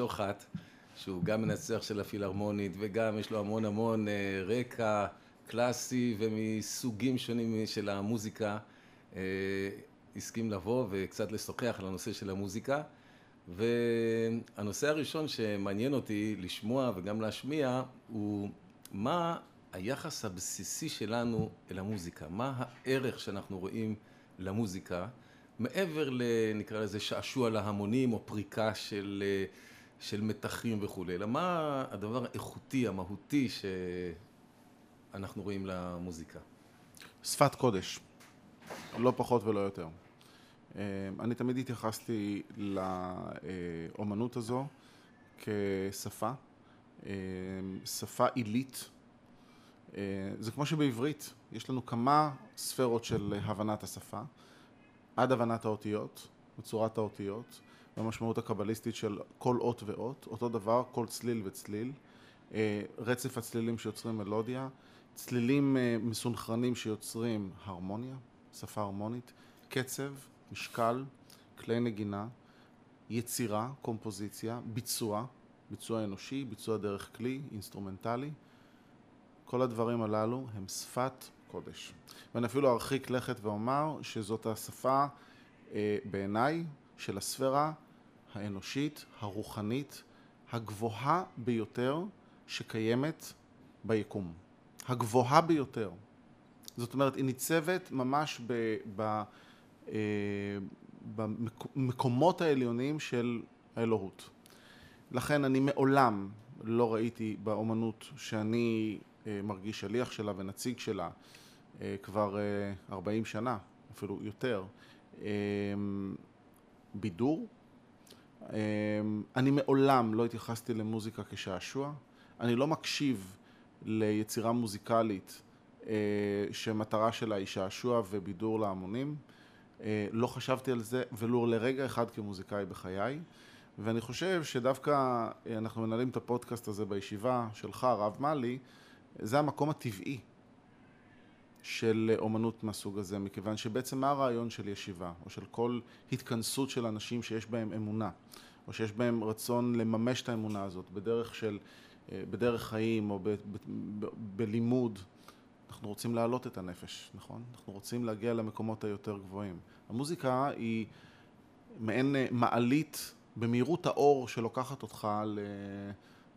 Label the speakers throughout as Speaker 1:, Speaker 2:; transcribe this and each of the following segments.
Speaker 1: שוחט, שהוא גם מנצח של הפילהרמונית וגם יש לו המון המון רקע קלאסי ומסוגים שונים של המוזיקה, הסכים לבוא וקצת לשוחח על הנושא של המוזיקה. והנושא הראשון שמעניין אותי לשמוע וגם להשמיע הוא מה היחס הבסיסי שלנו אל המוזיקה, מה הערך שאנחנו רואים למוזיקה? מעבר לנקרא לזה שעשוע להמונים או פריקה של מתחים וכולי, אלא מה הדבר האיכותי, המהותי שאנחנו רואים למוזיקה.
Speaker 2: שפת קודש, לא פחות ולא יותר. אני תמיד התייחסתי לאומנות הזו כשפה, שפה עילית. זה כמו שבעברית יש לנו כמה ספרות של הבנת השפה, עד הבנת האותיות, וצורת האותיות, והמשמעות הקבליסטית של כל אות ואות, אותו דבר כל צליל וצליל, רצף הצלילים שיוצרים מלודיה, צלילים מסונכרנים שיוצרים הרמוניה, שפה הרמונית, קצב, משקל, כלי נגינה, יצירה, קומפוזיציה, ביצוע, ביצוע אנושי, ביצוע דרך כלי, אינסטרומנטלי, כל הדברים הללו הם שפת קודש. ואני אפילו ארחיק לכת ואומר שזאת השפה בעיניי של הספירה האנושית, הרוחנית, הגבוהה ביותר שקיימת ביקום. הגבוהה ביותר. זאת אומרת, היא ניצבת ממש במקומות העליונים של האלוהות. לכן אני מעולם לא ראיתי באומנות שאני מרגיש שליח שלה ונציג שלה כבר ארבעים שנה, אפילו יותר, בידור. אני מעולם לא התייחסתי למוזיקה כשעשוע. אני לא מקשיב ליצירה מוזיקלית שמטרה שלה היא שעשוע ובידור להמונים. לא חשבתי על זה ולו לרגע אחד כמוזיקאי בחיי. ואני חושב שדווקא אנחנו מנהלים את הפודקאסט הזה בישיבה שלך, הרב מאלי, זה המקום הטבעי של אומנות מהסוג הזה, מכיוון שבעצם מה הרעיון של ישיבה, או של כל התכנסות של אנשים שיש בהם אמונה, או שיש בהם רצון לממש את האמונה הזאת בדרך של, בדרך חיים או בלימוד, אנחנו רוצים להעלות את הנפש, נכון? אנחנו רוצים להגיע למקומות היותר גבוהים. המוזיקה היא מעין מעלית במהירות האור שלוקחת אותך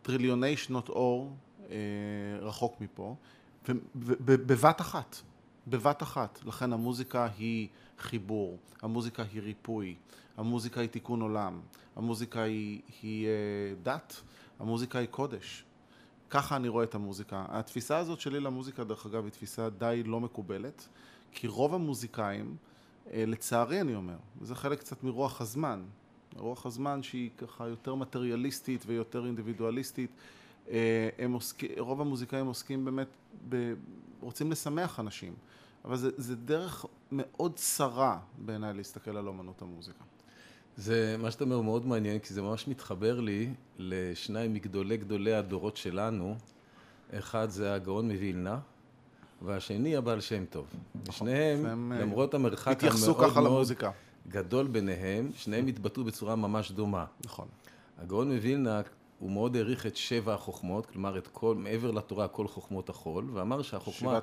Speaker 2: לטריליוני שנות אור רחוק מפה, ובבת אחת, בבת אחת. לכן המוזיקה היא חיבור, המוזיקה היא ריפוי, המוזיקה היא תיקון עולם, המוזיקה היא, היא דת, המוזיקה היא קודש. ככה אני רואה את המוזיקה. התפיסה הזאת שלי למוזיקה, דרך אגב, היא תפיסה די לא מקובלת, כי רוב המוזיקאים, לצערי אני אומר, וזה חלק קצת מרוח הזמן, רוח הזמן שהיא ככה יותר מטריאליסטית ויותר אינדיבידואליסטית, הם עוסקים, רוב המוזיקאים עוסקים באמת, ב, רוצים לשמח אנשים, אבל זה, זה דרך מאוד צרה בעיניי להסתכל על אומנות המוזיקה.
Speaker 1: זה, מה שאתה אומר מאוד מעניין, כי זה ממש מתחבר לי לשניים מגדולי גדולי הדורות שלנו, אחד זה הגאון מווילנה, והשני הבעל שם טוב. ושניהם, למרות המרחק המאוד מאוד גדול ביניהם, שניהם התבטאו בצורה ממש דומה.
Speaker 2: נכון.
Speaker 1: הגאון מווילנה, הוא מאוד העריך את שבע החוכמות, כלומר את כל, מעבר לתורה, כל חוכמות החול, ואמר שהחוכמה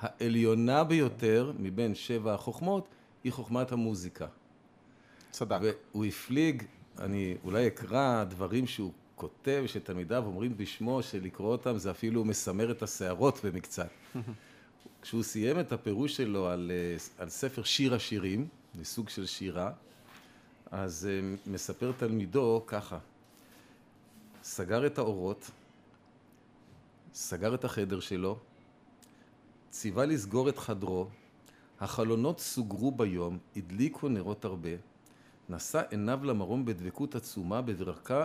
Speaker 1: העליונה ביותר מבין שבע החוכמות, היא חוכמת המוזיקה.
Speaker 2: צדק.
Speaker 1: והוא הפליג, אני אולי אקרא דברים שהוא כותב, שתלמידיו אומרים בשמו, שלקרוא אותם זה אפילו מסמר את השערות במקצת. כשהוא סיים את הפירוש שלו על, על ספר שיר השירים, מסוג של שירה, אז מספר תלמידו ככה, סגר את האורות, סגר את החדר שלו, ציווה לסגור את חדרו, החלונות סוגרו ביום, הדליקו נרות הרבה, נשא עיניו למרום בדבקות עצומה בברכה,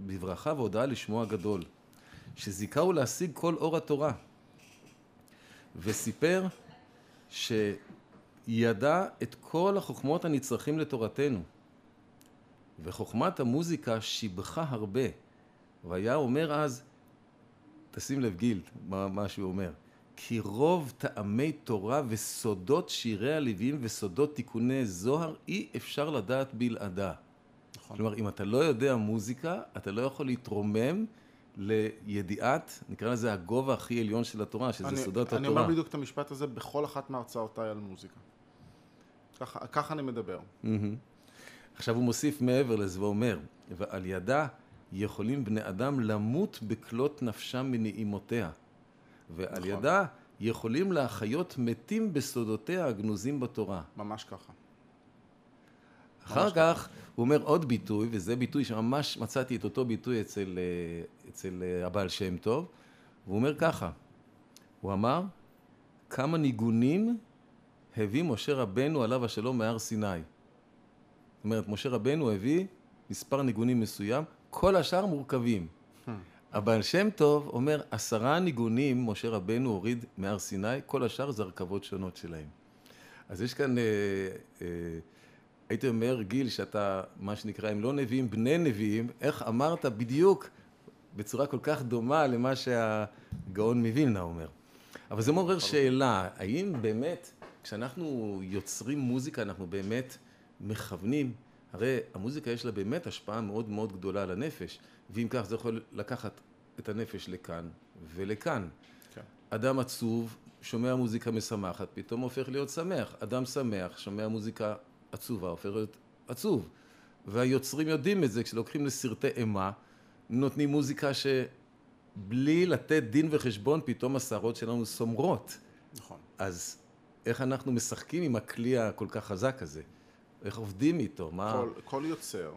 Speaker 1: בברכה והודעה לשמו הגדול, שזיכהו להשיג כל אור התורה, וסיפר שידע את כל החוכמות הנצרכים לתורתנו, וחוכמת המוזיקה שיבחה הרבה, והיה אומר אז, תשים לב גיל, מה, מה שהוא אומר, כי רוב טעמי תורה וסודות שירי הלווים וסודות תיקוני זוהר אי אפשר לדעת בלעדה.
Speaker 2: נכון.
Speaker 1: כלומר, אם אתה לא יודע מוזיקה, אתה לא יכול להתרומם לידיעת, נקרא לזה הגובה הכי עליון של התורה, שזה
Speaker 2: אני,
Speaker 1: סודות
Speaker 2: אני
Speaker 1: התורה.
Speaker 2: אומר בדיוק את המשפט הזה בכל אחת מהרצאותיי על מוזיקה. ככה, ככה אני מדבר.
Speaker 1: מהמם. עכשיו הוא מוסיף מעבר לזה ואומר, ועל ידה יכולים בני אדם למות בכלות נפשם מנעימותיה, ועל
Speaker 2: נכון.
Speaker 1: ידה יכולים להחיות מתים בסודותיה הגנוזים בתורה.
Speaker 2: ממש ככה.
Speaker 1: אחר
Speaker 2: ממש
Speaker 1: כך הוא אומר עוד ביטוי, וזה ביטוי שממש מצאתי את אותו ביטוי אצל, אה, אצל אה, הבעל שם טוב, והוא אומר ככה, הוא אמר, כמה ניגונים הביא משה רבנו עליו השלום מהר סיני. זאת אומרת, משה רבנו הביא מספר ניגונים מסוים, כל השאר מורכבים. הבעל שם טוב אומר, עשרה ניגונים משה רבנו הוריד מהר סיני, כל השאר זה הרכבות שונות שלהם. אז יש כאן, אה, אה, הייתי אומר, גיל, שאתה, מה שנקרא, הם לא נביאים, בני נביאים, איך אמרת בדיוק בצורה כל כך דומה למה שהגאון מווילנה אומר. אבל זה מעורר שאלה, האם באמת, כשאנחנו יוצרים מוזיקה, אנחנו באמת מכוונים, הרי המוזיקה יש לה באמת השפעה מאוד מאוד גדולה על הנפש, ואם כך זה יכול לקחת את הנפש לכאן ולכאן.
Speaker 2: כן.
Speaker 1: אדם עצוב, שומע מוזיקה משמחת, פתאום הופך להיות שמח. אדם שמח, שומע מוזיקה עצובה, הופך להיות עצוב. והיוצרים יודעים את זה, כשלוקחים לסרטי אימה, נותנים מוזיקה שבלי לתת דין וחשבון, פתאום השערות שלנו סומרות.
Speaker 2: נכון.
Speaker 1: אז איך אנחנו משחקים עם הכלי הכל כך חזק הזה? איך עובדים איתו? מה...
Speaker 2: כל, כל יוצר,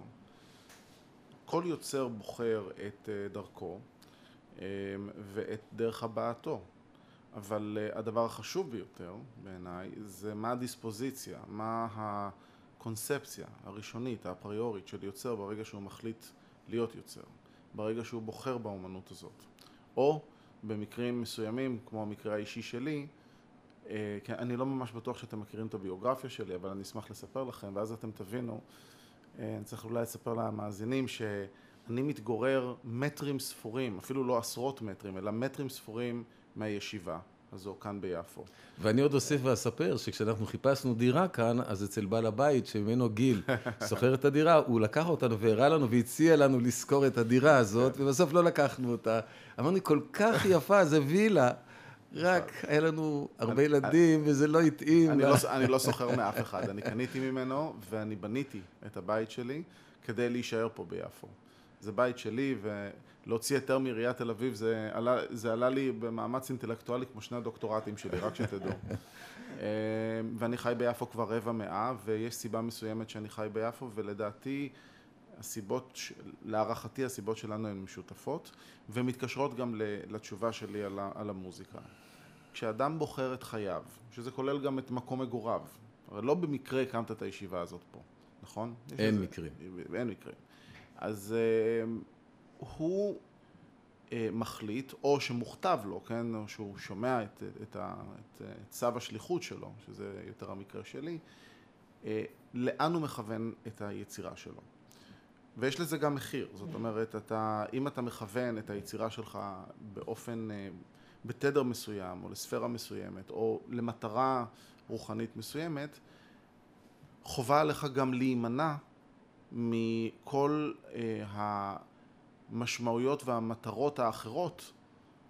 Speaker 2: כל יוצר בוחר את אה, דרכו אה, ואת דרך הבעתו. אבל אה, הדבר החשוב ביותר בעיניי זה מה הדיספוזיציה, מה הקונספציה הראשונית, האפריורית של יוצר ברגע שהוא מחליט להיות יוצר, ברגע שהוא בוחר באומנות הזאת. או במקרים מסוימים, כמו המקרה האישי שלי, אני לא ממש בטוח שאתם מכירים את הביוגרפיה שלי, אבל אני אשמח לספר לכם, ואז אתם תבינו, אה, אני צריך אולי לספר למאזינים שאני מתגורר מטרים ספורים, אפילו לא עשרות מטרים, אלא מטרים ספורים מהישיבה הזו כאן ביפו.
Speaker 1: ואני עוד אוסיף ואספר שכשאנחנו חיפשנו דירה כאן, אז אצל בעל הבית שממנו גיל שוכר את הדירה, הוא לקח אותנו והראה לנו והציע לנו לשכור את הדירה הזאת, ובסוף לא לקחנו אותה. אמרנו, כל כך יפה, זה וילה. רק היה לנו הרבה ילדים וזה לא התאים.
Speaker 2: אני לא, אני לא סוחר מאף אחד, אני קניתי ממנו ואני בניתי את הבית שלי כדי להישאר פה ביפו. זה בית שלי ולהוציא היתר מעיריית תל אביב זה עלה, זה עלה לי במאמץ אינטלקטואלי כמו שני הדוקטורטים שלי, רק שתדעו. אה, ואני חי ביפו כבר רבע מאה ויש סיבה מסוימת שאני חי ביפו ולדעתי הסיבות, להערכתי הסיבות שלנו הן משותפות ומתקשרות גם לתשובה שלי על, המוזיקה. כשאדם בוחר את חייו, שזה כולל גם את מקום מגוריו, הרי לא במקרה הקמת את הישיבה הזאת פה, נכון?
Speaker 1: אין
Speaker 2: איזה-
Speaker 1: מקרים.
Speaker 2: אין מקרים. אז אה, הוא אה, מחליט, או שמוכתב לו, כן, או שהוא שומע את, את, ה, את, את צו השליחות שלו, שזה יותר המקרה שלי, אה, לאן הוא מכוון את היצירה שלו. ויש לזה גם מחיר, זאת אומרת, אתה, אם אתה מכוון את היצירה שלך באופן, אה, בתדר מסוים, או לספירה מסוימת, או למטרה רוחנית מסוימת, חובה עליך גם להימנע מכל אה, המשמעויות והמטרות האחרות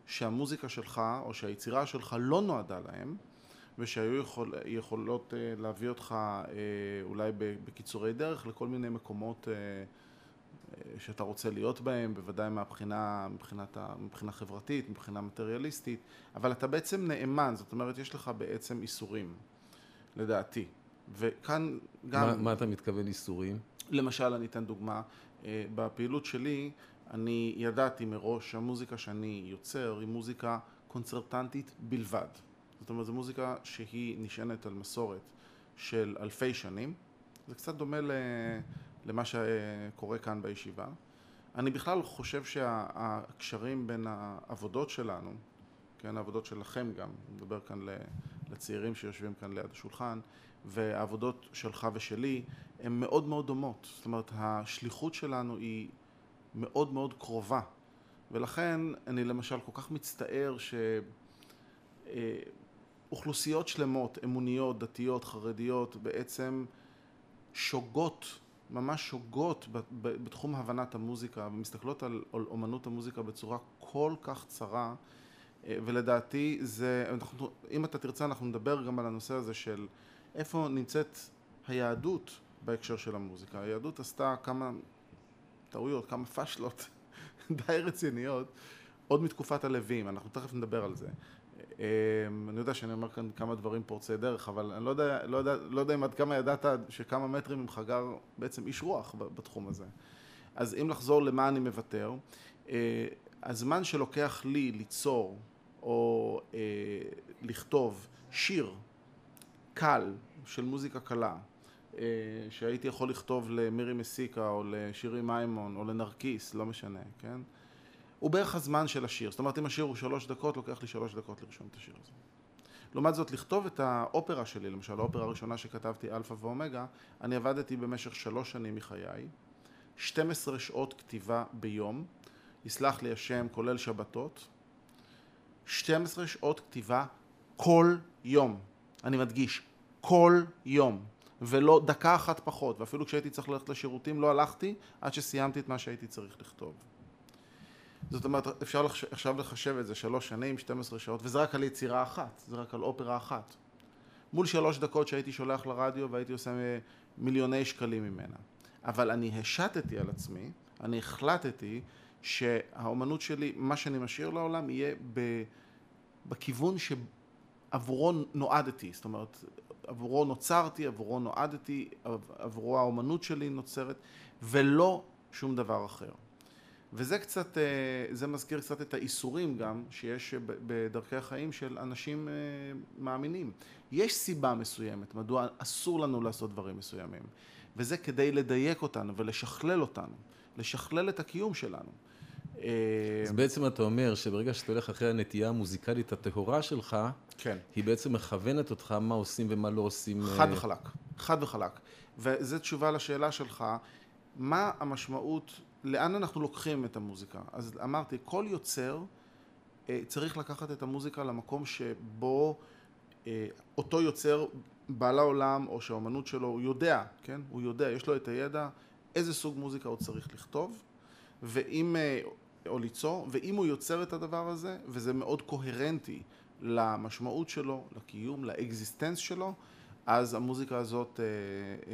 Speaker 2: שהמוזיקה שלך או שהיצירה שלך לא נועדה להם ושהיו יכול, יכולות אה, להביא אותך אה, אולי בקיצורי דרך לכל מיני מקומות אה, שאתה רוצה להיות בהם, בוודאי מהבחינה, מבחינת, מבחינה חברתית, מבחינה מטריאליסטית, אבל אתה בעצם נאמן, זאת אומרת יש לך בעצם איסורים, לדעתי. וכאן גם...
Speaker 1: מה, מה אתה מתכוון איסורים?
Speaker 2: למשל, אני אתן דוגמה, אה, בפעילות שלי אני ידעתי מראש שהמוזיקה שאני יוצר היא מוזיקה קונצרטנטית בלבד. זאת אומרת, זו מוזיקה שהיא נשענת על מסורת של אלפי שנים. זה קצת דומה ל- למה שקורה כאן בישיבה. אני בכלל חושב שהקשרים בין העבודות שלנו, כן, העבודות שלכם גם, אני מדבר כאן לצעירים שיושבים כאן ליד השולחן, והעבודות שלך ושלי הן מאוד מאוד דומות. זאת אומרת, השליחות שלנו היא מאוד מאוד קרובה. ולכן אני למשל כל כך מצטער שאוכלוסיות שלמות, אמוניות, דתיות, חרדיות, בעצם שוגות ממש שוגות בתחום הבנת המוזיקה ומסתכלות על אומנות המוזיקה בצורה כל כך צרה ולדעתי זה, אנחנו, אם אתה תרצה אנחנו נדבר גם על הנושא הזה של איפה נמצאת היהדות בהקשר של המוזיקה. היהדות עשתה כמה טעויות, כמה פשלות די רציניות עוד מתקופת הלווים, אנחנו תכף נדבר על זה. אמ, אני יודע שאני אומר כאן כמה דברים פורצי דרך, אבל אני לא יודע, לא יודע, לא יודע אם עד כמה ידעת שכמה מטרים ממך גר בעצם איש רוח בתחום הזה. אז אם לחזור למה אני מוותר, אה, הזמן שלוקח לי ליצור או אה, לכתוב שיר קל של מוזיקה קלה, אה, שהייתי יכול לכתוב למירי מסיקה או לשירי מימון או לנרקיס, לא משנה, כן? הוא בערך הזמן של השיר. זאת אומרת, אם השיר הוא שלוש דקות, לוקח לי שלוש דקות לרשום את השיר הזה. לעומת זאת, לכתוב את האופרה שלי, למשל, האופרה הראשונה שכתבתי, אלפא ואומגה, אני עבדתי במשך שלוש שנים מחיי, 12 שעות כתיבה ביום, יסלח לי השם, כולל שבתות, 12 שעות כתיבה כל יום. אני מדגיש, כל יום. ולא דקה אחת פחות, ואפילו כשהייתי צריך ללכת לשירותים לא הלכתי עד שסיימתי את מה שהייתי צריך לכתוב. זאת אומרת, אפשר לחש... עכשיו לחשב את זה שלוש שנים, 12 שעות, וזה רק על יצירה אחת, זה רק על אופרה אחת. מול שלוש דקות שהייתי שולח לרדיו והייתי עושה מיליוני שקלים ממנה. אבל אני השתתי על עצמי, אני החלטתי שהאומנות שלי, מה שאני משאיר לעולם, יהיה ב... בכיוון שעבורו נועדתי. זאת אומרת, עבורו נוצרתי, עבורו נועדתי, עבורו האומנות שלי נוצרת, ולא שום דבר אחר. וזה קצת, אה, זה מזכיר קצת את האיסורים גם שיש בדרכי החיים של אנשים אה, מאמינים. יש סיבה מסוימת מדוע אסור לנו לעשות דברים מסוימים, וזה כדי לדייק אותנו ולשכלל אותנו, לשכלל את הקיום שלנו.
Speaker 1: אה, אז בעצם אתה אומר שברגע שאתה הולך אחרי הנטייה המוזיקלית הטהורה שלך,
Speaker 2: כן.
Speaker 1: היא בעצם מכוונת אותך מה עושים ומה לא עושים.
Speaker 2: חד וחלק, חד וחלק. וזו תשובה לשאלה שלך, מה המשמעות לאן אנחנו לוקחים את המוזיקה? אז אמרתי, כל יוצר אה, צריך לקחת את המוזיקה למקום שבו אה, אותו יוצר בעל העולם או שהאומנות שלו, הוא יודע, כן? הוא יודע, יש לו את הידע איזה סוג מוזיקה הוא צריך לכתוב ואם, אה, או ליצור, ואם הוא יוצר את הדבר הזה וזה מאוד קוהרנטי למשמעות שלו, לקיום, לאקזיסטנס שלו, אז המוזיקה הזאת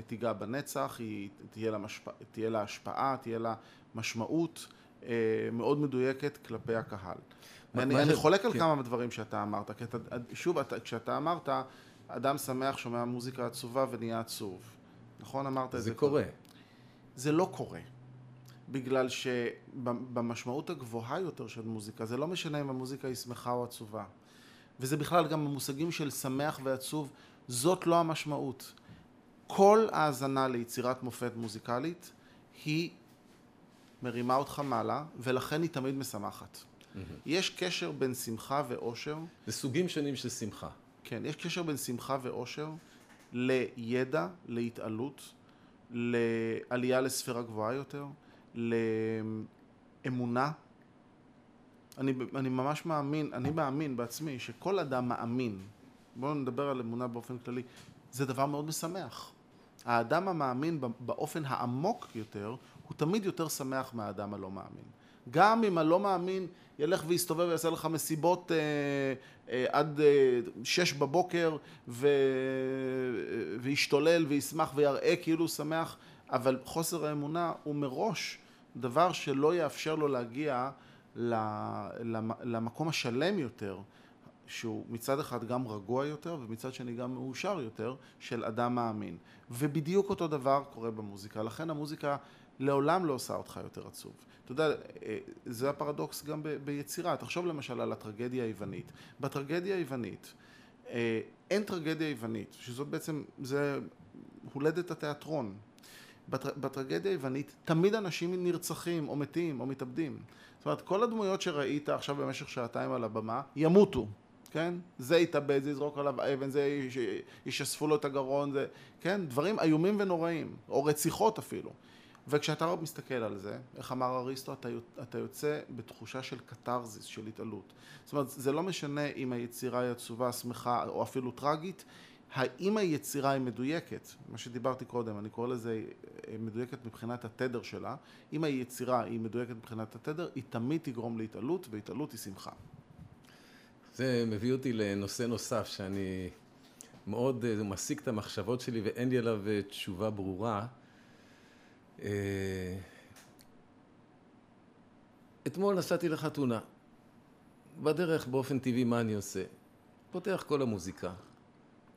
Speaker 2: תיגע בנצח, היא תהיה לה, משפע, תהיה לה השפעה, תהיה לה משמעות אה, מאוד מדויקת כלפי הקהל. אני, אני חולק על כן. כמה דברים שאתה אמרת, כי אתה, שוב, אתה, כשאתה אמרת, אדם שמח שומע מוזיקה עצובה ונהיה עצוב, נכון? אמרת את זה.
Speaker 1: זה קורה.
Speaker 2: זה לא קורה. בגלל שבמשמעות הגבוהה יותר של מוזיקה, זה לא משנה אם המוזיקה היא שמחה או עצובה. וזה בכלל גם במושגים של שמח ועצוב, זאת לא המשמעות. כל האזנה ליצירת מופת מוזיקלית היא מרימה אותך מעלה, ולכן היא תמיד משמחת. Mm-hmm. יש קשר בין שמחה ואושר.
Speaker 1: זה סוגים שונים של שמחה.
Speaker 2: כן, יש קשר בין שמחה ואושר לידע, להתעלות, לעלייה לספירה גבוהה יותר, לאמונה. אני, אני ממש מאמין, אני מאמין בעצמי שכל אדם מאמין, בואו נדבר על אמונה באופן כללי, זה דבר מאוד משמח. האדם המאמין באופן העמוק יותר, הוא תמיד יותר שמח מהאדם הלא מאמין. גם אם הלא מאמין ילך ויסתובב ויעשה לך מסיבות אה, אה, עד אה, שש בבוקר ו... וישתולל וישמח ויראה כאילו הוא שמח, אבל חוסר האמונה הוא מראש דבר שלא יאפשר לו להגיע למקום השלם יותר, שהוא מצד אחד גם רגוע יותר ומצד שני גם מאושר יותר של אדם מאמין. ובדיוק אותו דבר קורה במוזיקה. לכן המוזיקה לעולם לא עושה אותך יותר עצוב. אתה יודע, אה, זה הפרדוקס גם ב- ביצירה. תחשוב למשל על הטרגדיה היוונית. בטרגדיה היוונית אה, אין טרגדיה יוונית, שזאת בעצם, זה הולדת התיאטרון. בטר, בטרגדיה היוונית תמיד אנשים נרצחים או מתים או מתאבדים. זאת אומרת, כל הדמויות שראית עכשיו במשך שעתיים על הבמה ימותו. כן? זה יתאבד, זה יזרוק עליו אבן, זה ישספו לו את הגרון, זה, כן? דברים איומים ונוראים, או רציחות אפילו. וכשאתה מסתכל על זה, איך אמר אריסטו, אתה, אתה יוצא בתחושה של קתרזיס, של התעלות. זאת אומרת, זה לא משנה אם היצירה היא עצובה, שמחה או אפילו טרגית, האם היצירה היא מדויקת, מה שדיברתי קודם, אני קורא לזה אה, מדויקת מבחינת התדר שלה, אם היצירה היא מדויקת מבחינת התדר, היא תמיד תגרום להתעלות, והתעלות היא שמחה.
Speaker 1: זה מביא אותי לנושא נוסף שאני מאוד אה, מסיק את המחשבות שלי ואין לי עליו אה, תשובה ברורה. אתמול נסעתי לחתונה. בדרך באופן טבעי מה אני עושה? פותח כל המוזיקה.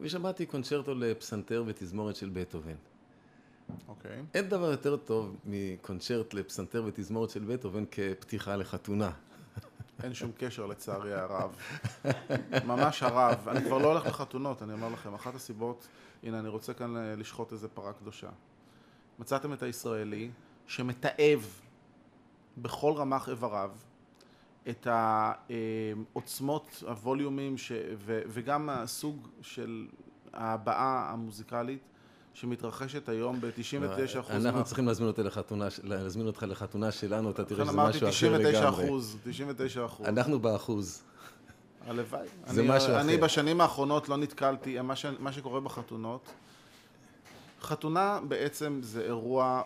Speaker 1: ושמעתי קונצ'רטו לפסנתר ותזמורת של בטהובן.
Speaker 2: אוקיי. Okay.
Speaker 1: אין דבר יותר טוב מקונצ'רט לפסנתר ותזמורת של בטהובן כפתיחה לחתונה.
Speaker 2: אין שום קשר לצערי הרב. ממש הרב. אני כבר לא הולך לחתונות, אני אומר לכם. אחת הסיבות, הנה, אני רוצה כאן לשחוט איזה פרה קדושה. מצאתם את הישראלי שמתעב בכל רמ"ח איבריו את העוצמות, הווליומים ש... ו... וגם הסוג של ההבעה המוזיקלית שמתרחשת היום ב-99 אחוז.
Speaker 1: אנחנו צריכים להזמין אותך לחתונה, להזמין אותך לחתונה שלנו, אתה תראה שזה משהו אחר לגמרי.
Speaker 2: 99 אחוז, 99 אחוז.
Speaker 1: אנחנו באחוז.
Speaker 2: הלוואי.
Speaker 1: זה אני, משהו
Speaker 2: אני
Speaker 1: אחר.
Speaker 2: אני בשנים האחרונות לא נתקלתי, מה, ש... מה שקורה בחתונות, חתונה בעצם זה אירוע,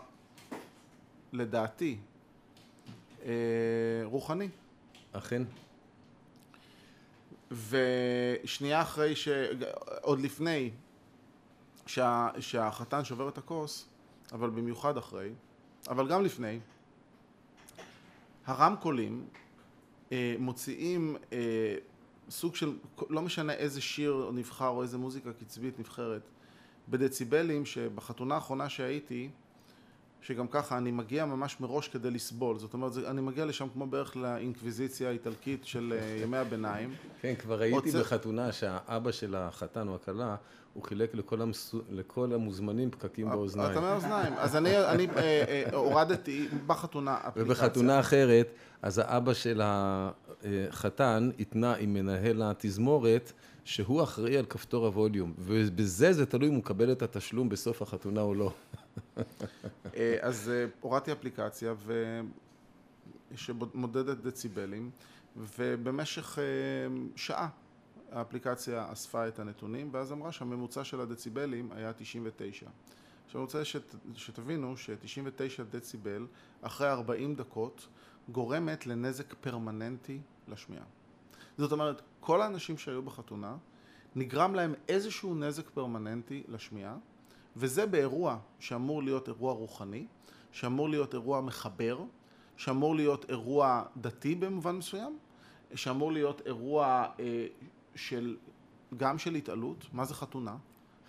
Speaker 2: לדעתי, אה, רוחני.
Speaker 1: אכן.
Speaker 2: ושנייה אחרי ש... עוד לפני שה... שהחתן שובר את הכוס, אבל במיוחד אחרי, אבל גם לפני, הרמקולים אה, מוציאים אה, סוג של, לא משנה איזה שיר נבחר או איזה מוזיקה קצבית נבחרת, בדציבלים שבחתונה האחרונה שהייתי, שגם ככה אני מגיע ממש מראש כדי לסבול, זאת אומרת אני מגיע לשם כמו בערך לאינקוויזיציה האיטלקית של אה, ימי הביניים.
Speaker 1: כן, כבר הייתי רוצה... בחתונה שהאבא של החתן או הכלה, הוא חילק לכל, המס... לכל המוזמנים פקקים באוזניים.
Speaker 2: אתה מאוזניים, אז אני, אני אה, אה, הורדתי בחתונה אפליקציה.
Speaker 1: ובחתונה אחרת, אז האבא של החתן התנה עם מנהל התזמורת שהוא אחראי על כפתור הווליום, ובזה זה תלוי אם הוא מקבל את התשלום בסוף החתונה או לא.
Speaker 2: אה, אז אה, הורדתי אפליקציה ו... שמודדת דציבלים, ובמשך אה, שעה האפליקציה אספה את הנתונים, ואז אמרה שהממוצע של הדציבלים היה 99. עכשיו אני רוצה שת, שתבינו ש-99 דציבל אחרי 40 דקות גורמת לנזק פרמננטי לשמיעה. זאת אומרת, כל האנשים שהיו בחתונה, נגרם להם איזשהו נזק פרמננטי לשמיעה, וזה באירוע שאמור להיות אירוע רוחני, שאמור להיות אירוע מחבר, שאמור להיות אירוע דתי במובן מסוים, שאמור להיות אירוע אה, של, גם של התעלות, מה זה חתונה?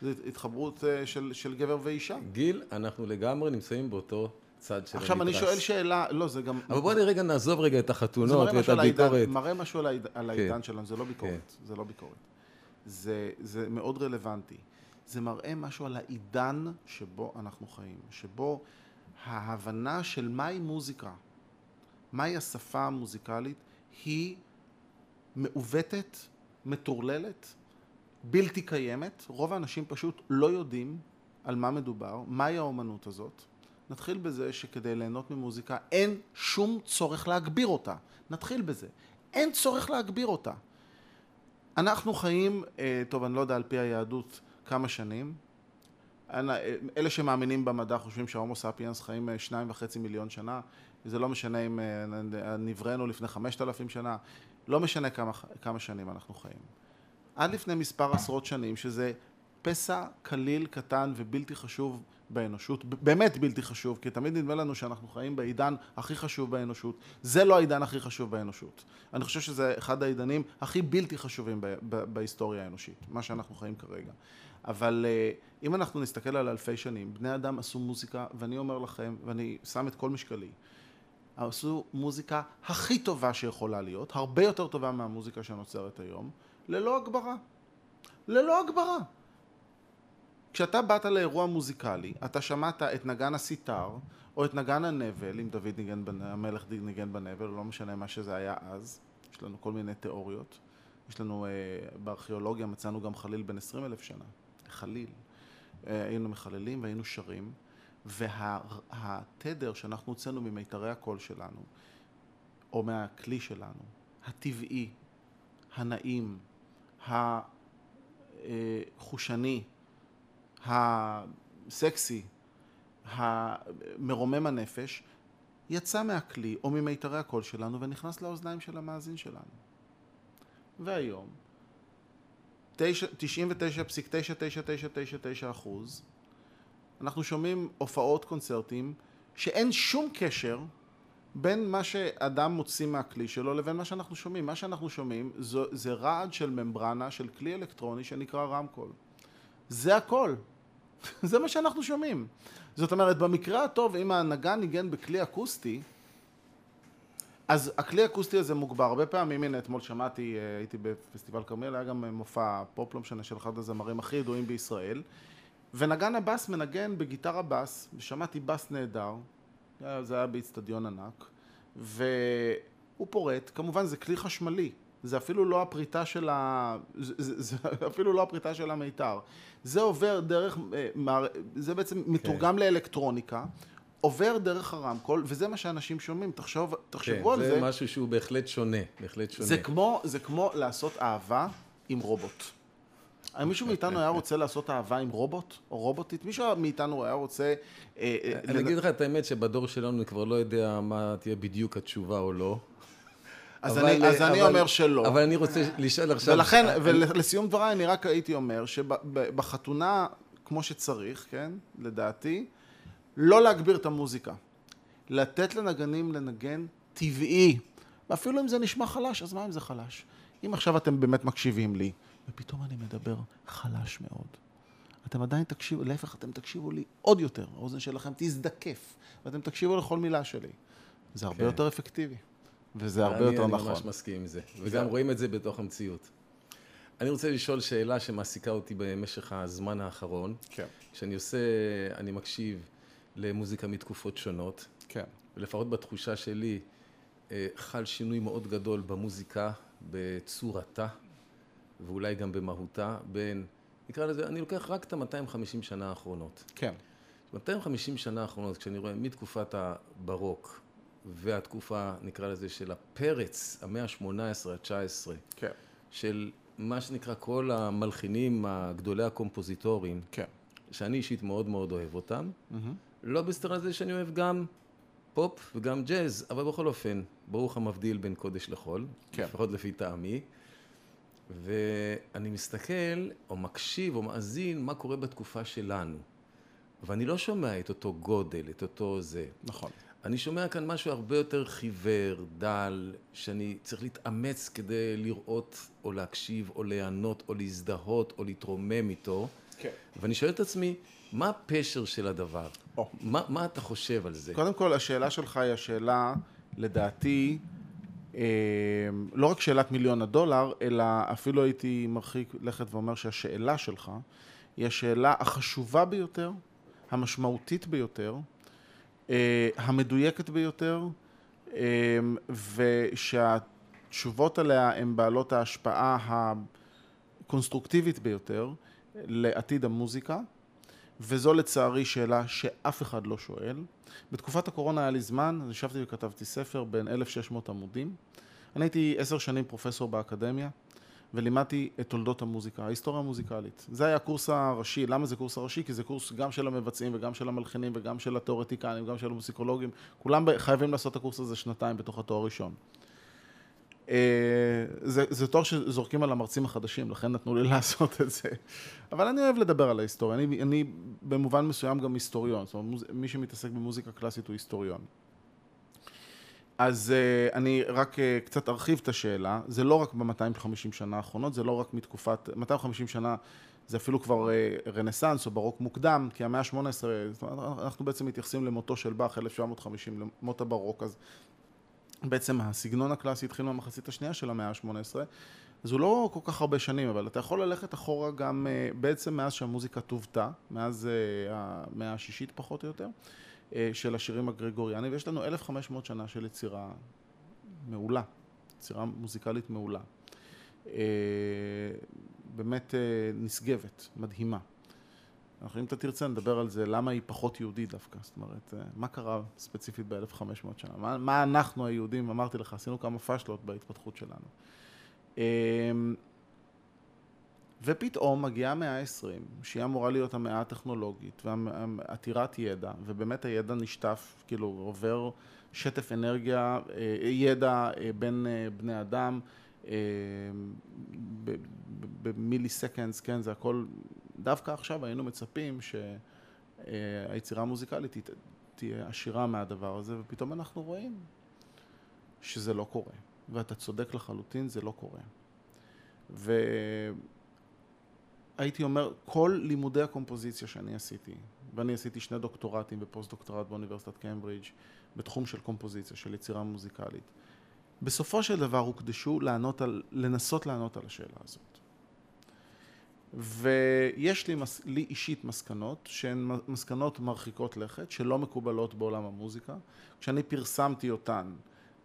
Speaker 2: זה התחברות אה, של, של גבר ואישה.
Speaker 1: גיל, אנחנו לגמרי נמצאים באותו צד של
Speaker 2: עכשיו אני שואל שאלה, לא זה גם...
Speaker 1: אבל בוא רגע נעזוב רגע את החתונות ואת הביקורת.
Speaker 2: זה מראה משהו על העידן, העידן כן. שלנו, זה לא ביקורת, כן. זה לא ביקורת. זה, זה מאוד רלוונטי. זה מראה משהו על העידן שבו אנחנו חיים, שבו ההבנה של מהי מוזיקה, מהי השפה המוזיקלית, היא מעוותת, מטורללת, בלתי קיימת. רוב האנשים פשוט לא יודעים על מה מדובר, מהי האומנות הזאת. נתחיל בזה שכדי ליהנות ממוזיקה אין שום צורך להגביר אותה. נתחיל בזה. אין צורך להגביר אותה. אנחנו חיים, אה, טוב, אני לא יודע על פי היהדות כמה שנים. אלה שמאמינים במדע חושבים שההומו ספיאנס חיים אה, שניים וחצי מיליון שנה. זה לא משנה אם אה, נבראנו לפני חמשת אלפים שנה, לא משנה כמה, כמה שנים אנחנו חיים. עד לפני מספר עשרות שנים, שזה פסע קליל, קטן ובלתי חשוב באנושות, באמת בלתי חשוב, כי תמיד נדמה לנו שאנחנו חיים בעידן הכי חשוב באנושות. זה לא העידן הכי חשוב באנושות. אני חושב שזה אחד העידנים הכי בלתי חשובים בהיסטוריה האנושית, מה שאנחנו חיים כרגע. אבל אה, אם אנחנו נסתכל על אלפי שנים, בני אדם עשו מוזיקה, ואני אומר לכם, ואני שם את כל משקלי, עשו מוזיקה הכי טובה שיכולה להיות, הרבה יותר טובה מהמוזיקה שנוצרת היום, ללא הגברה. ללא הגברה. כשאתה באת לאירוע מוזיקלי, אתה שמעת את נגן הסיטר, או את נגן הנבל, אם דוד ניגן. המלך ניגן בנבל, לא משנה מה שזה היה אז, יש לנו כל מיני תיאוריות. יש לנו, אה, בארכיאולוגיה מצאנו גם חליל בן עשרים אלף שנה, חליל. אה, היינו מחללים והיינו שרים, והתדר שאנחנו הוצאנו ממיתרי הקול שלנו, או מהכלי שלנו, הטבעי, הנעים. החושני, הסקסי, המרומם הנפש, יצא מהכלי או ממיתרי הקול שלנו ונכנס לאוזניים של המאזין שלנו. והיום, 99.99999 אחוז, אנחנו שומעים הופעות קונצרטים שאין שום קשר בין מה שאדם מוציא מהכלי שלו לבין מה שאנחנו שומעים. מה שאנחנו שומעים זו, זה רעד של ממברנה של כלי אלקטרוני שנקרא רמקול. זה הכל. זה מה שאנחנו שומעים. זאת אומרת, במקרה הטוב, אם הנגן ניגן בכלי אקוסטי, אז הכלי האקוסטי הזה מוגבר. הרבה פעמים, הנה, אתמול שמעתי, אה, הייתי בפסטיבל כרמיאל, היה גם מופע פופ, לא משנה, של אחד הזמרים הכי ידועים בישראל, ונגן הבאס מנגן בגיטרה בס, ושמעתי בס נהדר, זה היה באיצטדיון ענק, והוא פורט, כמובן זה כלי חשמלי, זה אפילו לא הפריטה של ה... זה, זה, זה אפילו לא הפריטה של המיתר. זה עובר דרך, אה, זה בעצם מתורגם כן. לאלקטרוניקה, עובר דרך הרמקול, וזה מה שאנשים שומעים. תחשוב, תחשבו כן, על זה.
Speaker 1: זה משהו שהוא בהחלט שונה, בהחלט שונה.
Speaker 2: זה כמו, זה כמו לעשות אהבה עם רובוט. האם מישהו מאיתנו היה רוצה לעשות אהבה עם רובוט או רובוטית? מישהו מאיתנו היה רוצה...
Speaker 1: אה, אה, אני אגיד לך את האמת שבדור שלנו אני כבר לא יודע מה תהיה בדיוק התשובה או לא.
Speaker 2: אז אבל, אני, אז אבל, אני אומר שלא.
Speaker 1: אבל אני רוצה לשאול עכשיו...
Speaker 2: ולכן, ולסיום דבריי, אני רק הייתי אומר שבחתונה, כמו שצריך, כן, לדעתי, לא להגביר את המוזיקה. לתת לנגנים לנגן טבעי. ואפילו אם זה נשמע חלש, אז מה אם זה חלש? אם עכשיו אתם באמת מקשיבים לי, ופתאום אני מדבר חלש מאוד, אתם עדיין תקשיבו, להפך, אתם תקשיבו לי עוד יותר, האוזן שלכם תזדקף, ואתם תקשיבו לכל מילה שלי. זה הרבה כן. יותר אפקטיבי, וזה הרבה יותר
Speaker 1: אני
Speaker 2: נכון.
Speaker 1: אני ממש מסכים עם זה, וגם רואים את זה בתוך המציאות. אני רוצה לשאול שאלה שמעסיקה אותי במשך הזמן האחרון.
Speaker 2: כן.
Speaker 1: כשאני עושה, אני מקשיב למוזיקה מתקופות שונות.
Speaker 2: כן.
Speaker 1: ולפחות בתחושה שלי, אה, חל שינוי מאוד גדול במוזיקה, בצורתה, ואולי גם במהותה, בין, נקרא לזה, אני לוקח רק את ה-250 שנה האחרונות.
Speaker 2: כן.
Speaker 1: 250 שנה האחרונות, כשאני רואה מתקופת הברוק והתקופה, נקרא לזה, של הפרץ, המאה ה-18, ה-19,
Speaker 2: כן.
Speaker 1: של מה שנקרא כל המלחינים הגדולי הקומפוזיטורים,
Speaker 2: כן.
Speaker 1: שאני אישית מאוד מאוד אוהב אותם, mm-hmm. לא בסתר לזה שאני אוהב גם פופ וגם ג'אז, אבל בכל אופן, ברוך המבדיל בין קודש לחול, כן. לפחות לפי טעמי. ואני מסתכל, או מקשיב, או מאזין, מה קורה בתקופה שלנו. ואני לא שומע את אותו גודל, את אותו זה.
Speaker 2: נכון.
Speaker 1: אני שומע כאן משהו הרבה יותר חיוור, דל, שאני צריך להתאמץ כדי לראות, או להקשיב, או ליהנות, או להזדהות, או להתרומם איתו.
Speaker 2: כן.
Speaker 1: ואני שואל את עצמי, מה הפשר של הדבר? Oh. מה, מה אתה חושב על זה?
Speaker 2: קודם כל, השאלה שלך היא השאלה, לדעתי, אה, לא רק שאלת מיליון הדולר, אלא אפילו הייתי מרחיק לכת ואומר שהשאלה שלך היא השאלה החשובה ביותר, המשמעותית ביותר, המדויקת ביותר, אה, ושהתשובות עליה הן בעלות ההשפעה הקונסטרוקטיבית ביותר לעתיד המוזיקה. וזו לצערי שאלה שאף אחד לא שואל. בתקופת הקורונה היה לי זמן, אז ישבתי וכתבתי ספר בין 1,600 עמודים. אני הייתי עשר שנים פרופסור באקדמיה, ולימדתי את תולדות המוזיקה, ההיסטוריה המוזיקלית. זה היה הקורס הראשי. למה זה קורס הראשי? כי זה קורס גם של המבצעים וגם של המלחינים וגם של התיאורטיקנים וגם של המוסיקולוגים. כולם חייבים לעשות את הקורס הזה שנתיים בתוך התואר ראשון. אה, זה, זה תואר שזורקים על המרצים החדשים, לכן נתנו לי לעשות את זה. אבל אני אוהב לדבר על ההיסטוריה, אני, אני במובן מסוים גם היסטוריון, זאת אומרת, מי שמתעסק במוזיקה קלאסית הוא היסטוריון. אז uh, אני רק uh, קצת ארחיב את השאלה, זה לא רק ב-250 שנה האחרונות, זה לא רק מתקופת, 250 שנה זה אפילו כבר uh, רנסאנס או ברוק מוקדם, כי המאה ה-18, אנחנו בעצם מתייחסים למותו של באך 1750, למות הברוק, אז בעצם הסגנון הקלאסי התחיל מהמחצית השנייה של המאה ה-18, אז הוא לא כל כך הרבה שנים, אבל אתה יכול ללכת אחורה גם אה, בעצם מאז שהמוזיקה תוותה, מאז אה, המאה השישית פחות או יותר, של השירים הגרגוריאנים, ויש לנו 1,500 שנה של יצירה מעולה, יצירה מוזיקלית מעולה. באמת נשגבת, מדהימה. אנחנו, אם אתה תרצה, נדבר על זה, למה היא פחות יהודית דווקא. זאת אומרת, אה, מה קרה ספציפית ב-1500 שנה? מה, מה אנחנו היהודים, אמרתי לך, עשינו כמה פאשלות בהתפתחות שלנו. ופתאום מגיעה המאה ה-20, שהיא אמורה להיות המאה הטכנולוגית ועתירת ידע, ובאמת הידע נשטף, כאילו עובר שטף אנרגיה, אה, ידע אה, בין אה, בני אדם, במילי סקנדס, כן, זה הכל, דווקא עכשיו היינו מצפים שהיצירה המוזיקלית תהיה עשירה מהדבר הזה, ופתאום אנחנו רואים שזה לא קורה. ואתה צודק לחלוטין, זה לא קורה. והייתי אומר, כל לימודי הקומפוזיציה שאני עשיתי, ואני עשיתי שני דוקטורטים ופוסט דוקטורט באוניברסיטת קיימברידג' בתחום של קומפוזיציה, של יצירה מוזיקלית, בסופו של דבר הוקדשו לענות על, לנסות לענות על השאלה הזאת. ויש לי, לי אישית מסקנות שהן מסקנות מרחיקות לכת, שלא מקובלות בעולם המוזיקה. כשאני פרסמתי אותן,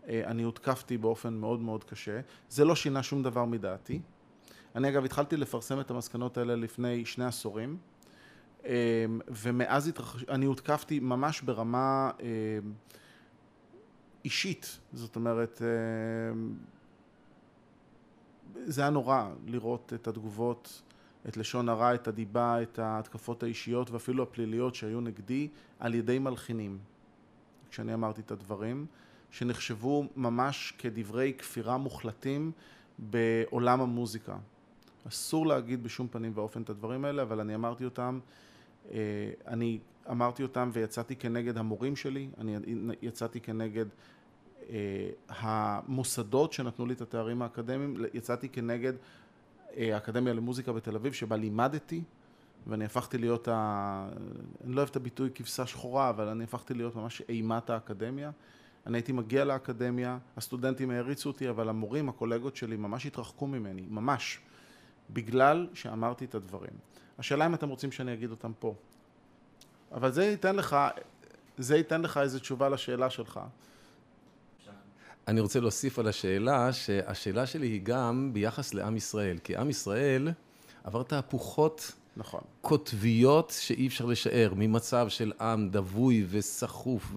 Speaker 2: אה, אני הותקפתי באופן מאוד מאוד קשה. זה לא שינה שום דבר מדעתי. אני אגב התחלתי לפרסם את המסקנות האלה לפני שני עשורים, אה, ומאז התרחש... אני הותקפתי ממש ברמה אה, אישית. זאת אומרת, זה היה נורא לראות את התגובות את לשון הרע, את הדיבה, את ההתקפות האישיות ואפילו הפליליות שהיו נגדי על ידי מלחינים, כשאני אמרתי את הדברים, שנחשבו ממש כדברי כפירה מוחלטים בעולם המוזיקה. אסור להגיד בשום פנים ואופן את הדברים האלה, אבל אני אמרתי אותם, אה, אני אמרתי אותם ויצאתי כנגד המורים שלי, אני יצאתי כנגד אה, המוסדות שנתנו לי את התארים האקדמיים, יצאתי כנגד אה, האקדמיה למוזיקה בתל אביב, שבה לימדתי, ואני הפכתי להיות, ה... אני לא אוהב את הביטוי כבשה שחורה, אבל אני הפכתי להיות ממש אימת האקדמיה. אני הייתי מגיע לאקדמיה, הסטודנטים העריצו אותי, אבל המורים, הקולגות שלי, ממש התרחקו ממני, ממש, בגלל שאמרתי את הדברים. השאלה אם אתם רוצים שאני אגיד אותם פה. אבל זה ייתן לך, זה ייתן לך איזו תשובה לשאלה שלך.
Speaker 1: אני רוצה להוסיף על השאלה, שהשאלה שלי היא גם ביחס לעם ישראל, כי עם ישראל עבר תהפוכות
Speaker 2: נכון.
Speaker 1: קוטביות שאי אפשר לשער, ממצב של עם דבוי וסחוף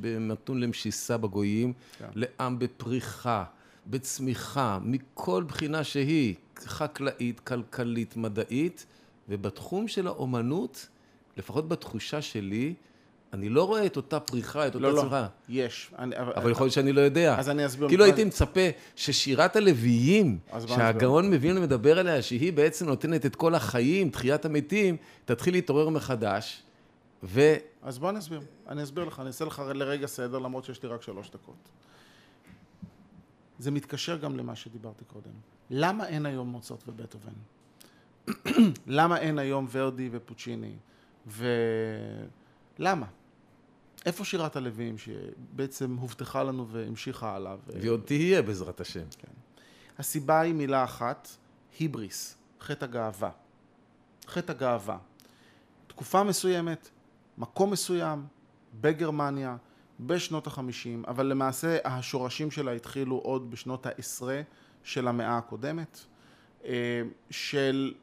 Speaker 1: ונתון למשיסה בגויים, כן. לעם בפריחה, בצמיחה, מכל בחינה שהיא, חקלאית, כלכלית, מדעית, ובתחום של האומנות, לפחות בתחושה שלי, אני לא רואה את אותה פריחה, את אותה
Speaker 2: לא,
Speaker 1: צמיחה.
Speaker 2: לא, יש.
Speaker 1: אני, אבל, אבל יכול להיות שאני לא יודע.
Speaker 2: אז אני אסביר.
Speaker 1: כאילו הייתי מצפה ששירת הלוויים, שהגאון מבין ומדבר עליה, שהיא בעצם נותנת את כל החיים, תחיית המתים, תתחיל להתעורר מחדש, ו...
Speaker 2: אז בוא אני אסביר. אני אסביר לך, אני אעשה לך לרגע סדר, למרות שיש לי רק שלוש דקות. זה מתקשר גם למה שדיברתי קודם. למה אין היום מוצרט ובטהובן? למה אין היום ורדי ופוצ'יני? ו... למה? איפה שירת הלווים שבעצם הובטחה לנו והמשיכה הלאה?
Speaker 1: והיא עוד תהיה בעזרת השם.
Speaker 2: כן. הסיבה היא מילה אחת, היבריס, חטא הגאווה. חטא הגאווה. תקופה מסוימת, מקום מסוים, בגרמניה, בשנות החמישים, אבל למעשה השורשים שלה התחילו עוד בשנות העשרה של המאה הקודמת, אה, של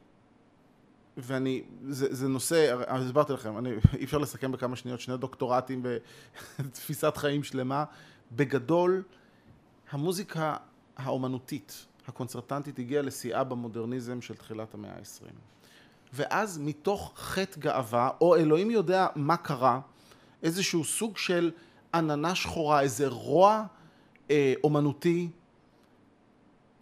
Speaker 2: ואני, זה, זה נושא, הסברתי לכם, אני, אי אפשר לסכם בכמה שניות שני דוקטורטים ותפיסת חיים שלמה. בגדול, המוזיקה האומנותית, הקונצרטנטית, הגיעה לשיאה במודרניזם של תחילת המאה ה-20. ואז מתוך חטא גאווה, או אלוהים יודע מה קרה, איזשהו סוג של עננה שחורה, איזה רוע אה, אומנותי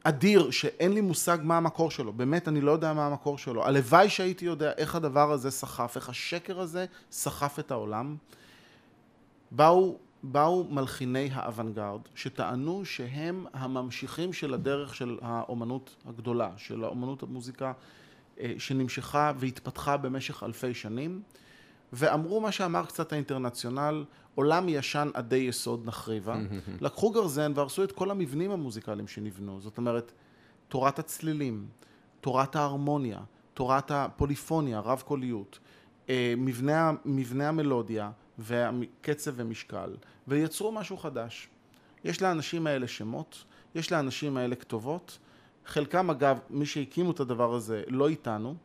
Speaker 2: אדיר שאין לי מושג מה המקור שלו, באמת אני לא יודע מה המקור שלו. הלוואי שהייתי יודע איך הדבר הזה סחף, איך השקר הזה סחף את העולם. באו, באו מלחיני האוונגרד שטענו שהם הממשיכים של הדרך של האומנות הגדולה, של האומנות המוזיקה אה, שנמשכה והתפתחה במשך אלפי שנים. ואמרו מה שאמר קצת האינטרנציונל, עולם ישן עדי יסוד נחריבה. לקחו גרזן והרסו את כל המבנים המוזיקליים שנבנו. זאת אומרת, תורת הצלילים, תורת ההרמוניה, תורת הפוליפוניה, רב קוליות, אה, מבנה, מבנה המלודיה והקצב ומשקל, ויצרו משהו חדש. יש לאנשים האלה שמות, יש לאנשים האלה כתובות. חלקם אגב, מי שהקימו את הדבר הזה לא איתנו,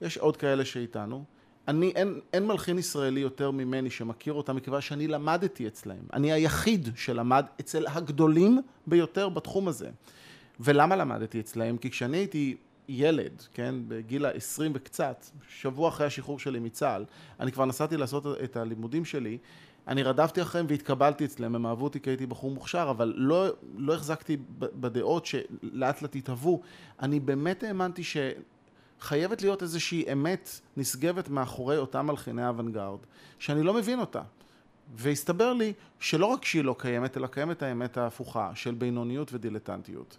Speaker 2: יש עוד כאלה שאיתנו. אני, אין, אין מלחין ישראלי יותר ממני שמכיר אותם, מכיוון שאני למדתי אצלהם. אני היחיד שלמד אצל הגדולים ביותר בתחום הזה. ולמה למדתי אצלהם? כי כשאני הייתי ילד, כן, בגיל ה-20 וקצת, שבוע אחרי השחרור שלי מצה"ל, אני כבר נסעתי לעשות את הלימודים שלי, אני רדפתי אחריהם והתקבלתי אצלם, הם אהבו אותי כי הייתי בחור מוכשר, אבל לא, לא החזקתי בדעות שלאט לאט התהוו. אני באמת האמנתי שחייבת להיות איזושהי אמת נשגבת מאחורי אותם מלחיני אוונגרד, שאני לא מבין אותה. והסתבר לי שלא רק שהיא לא קיימת, אלא קיימת האמת ההפוכה של בינוניות ודילטנטיות.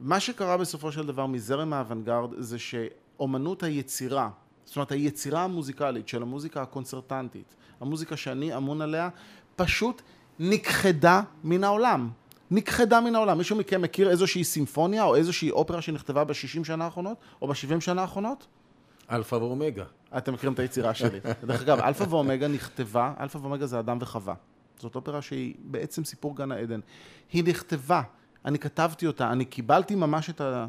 Speaker 2: מה שקרה בסופו של דבר מזרם האוונגרד זה שאומנות היצירה, זאת אומרת היצירה המוזיקלית של המוזיקה הקונצרטנטית, המוזיקה שאני אמון עליה, פשוט נכחדה מן העולם. נכחדה מן העולם. מישהו מכם מכיר איזושהי סימפוניה או איזושהי אופרה שנכתבה ב-60 שנה האחרונות או ב-70 שנה האחרונות?
Speaker 1: אלפא ואומגה.
Speaker 2: אתם מכירים את היצירה שלי. דרך אגב, אלפא ואומגה נכתבה, אלפא ואומגה זה אדם וחווה. זאת אופרה שהיא בעצם סיפור גן העדן. היא נכתבה, אני כתבתי אותה, אני קיבלתי ממש את ה...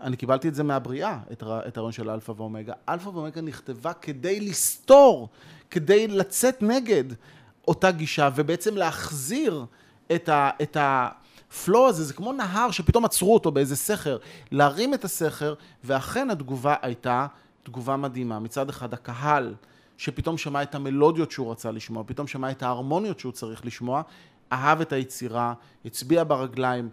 Speaker 2: אני קיבלתי את זה מהבריאה, את הרעיון של אלפא ואומגה. אלפא ואומגה נכתבה כדי לסתור, כדי לצאת נגד אותה גישה, ובעצם להחזיר את ה... את ה flow הזה, זה כמו נהר שפתאום עצרו אותו באיזה סכר, להרים את הסכר, ואכן התגובה הייתה תגובה מדהימה. מצד אחד הקהל, שפתאום שמע את המלודיות שהוא רצה לשמוע, פתאום שמע את ההרמוניות שהוא צריך לשמוע, אהב את היצירה, הצביע ברגליים,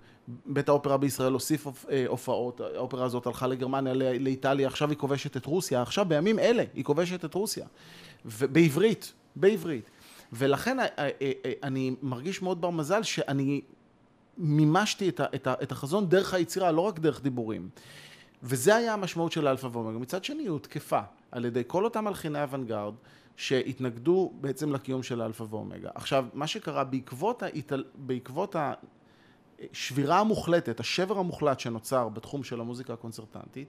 Speaker 2: בית האופרה בישראל הוסיף אה, הופעות, האופרה הזאת הלכה לגרמניה, לאיטליה, עכשיו היא כובשת את רוסיה, עכשיו בימים אלה היא כובשת את רוסיה, בעברית, בעברית. ולכן אה, אה, אני מרגיש מאוד בר מזל שאני מימשתי את החזון דרך היצירה, לא רק דרך דיבורים. וזה היה המשמעות של אלפא ואומגה. מצד שני, היא הותקפה על ידי כל אותם מלחיני אוונגרד שהתנגדו בעצם לקיום של אלפא ואומגה. עכשיו, מה שקרה בעקבות, ההתל... בעקבות השבירה המוחלטת, השבר המוחלט שנוצר בתחום של המוזיקה הקונצרטנטית,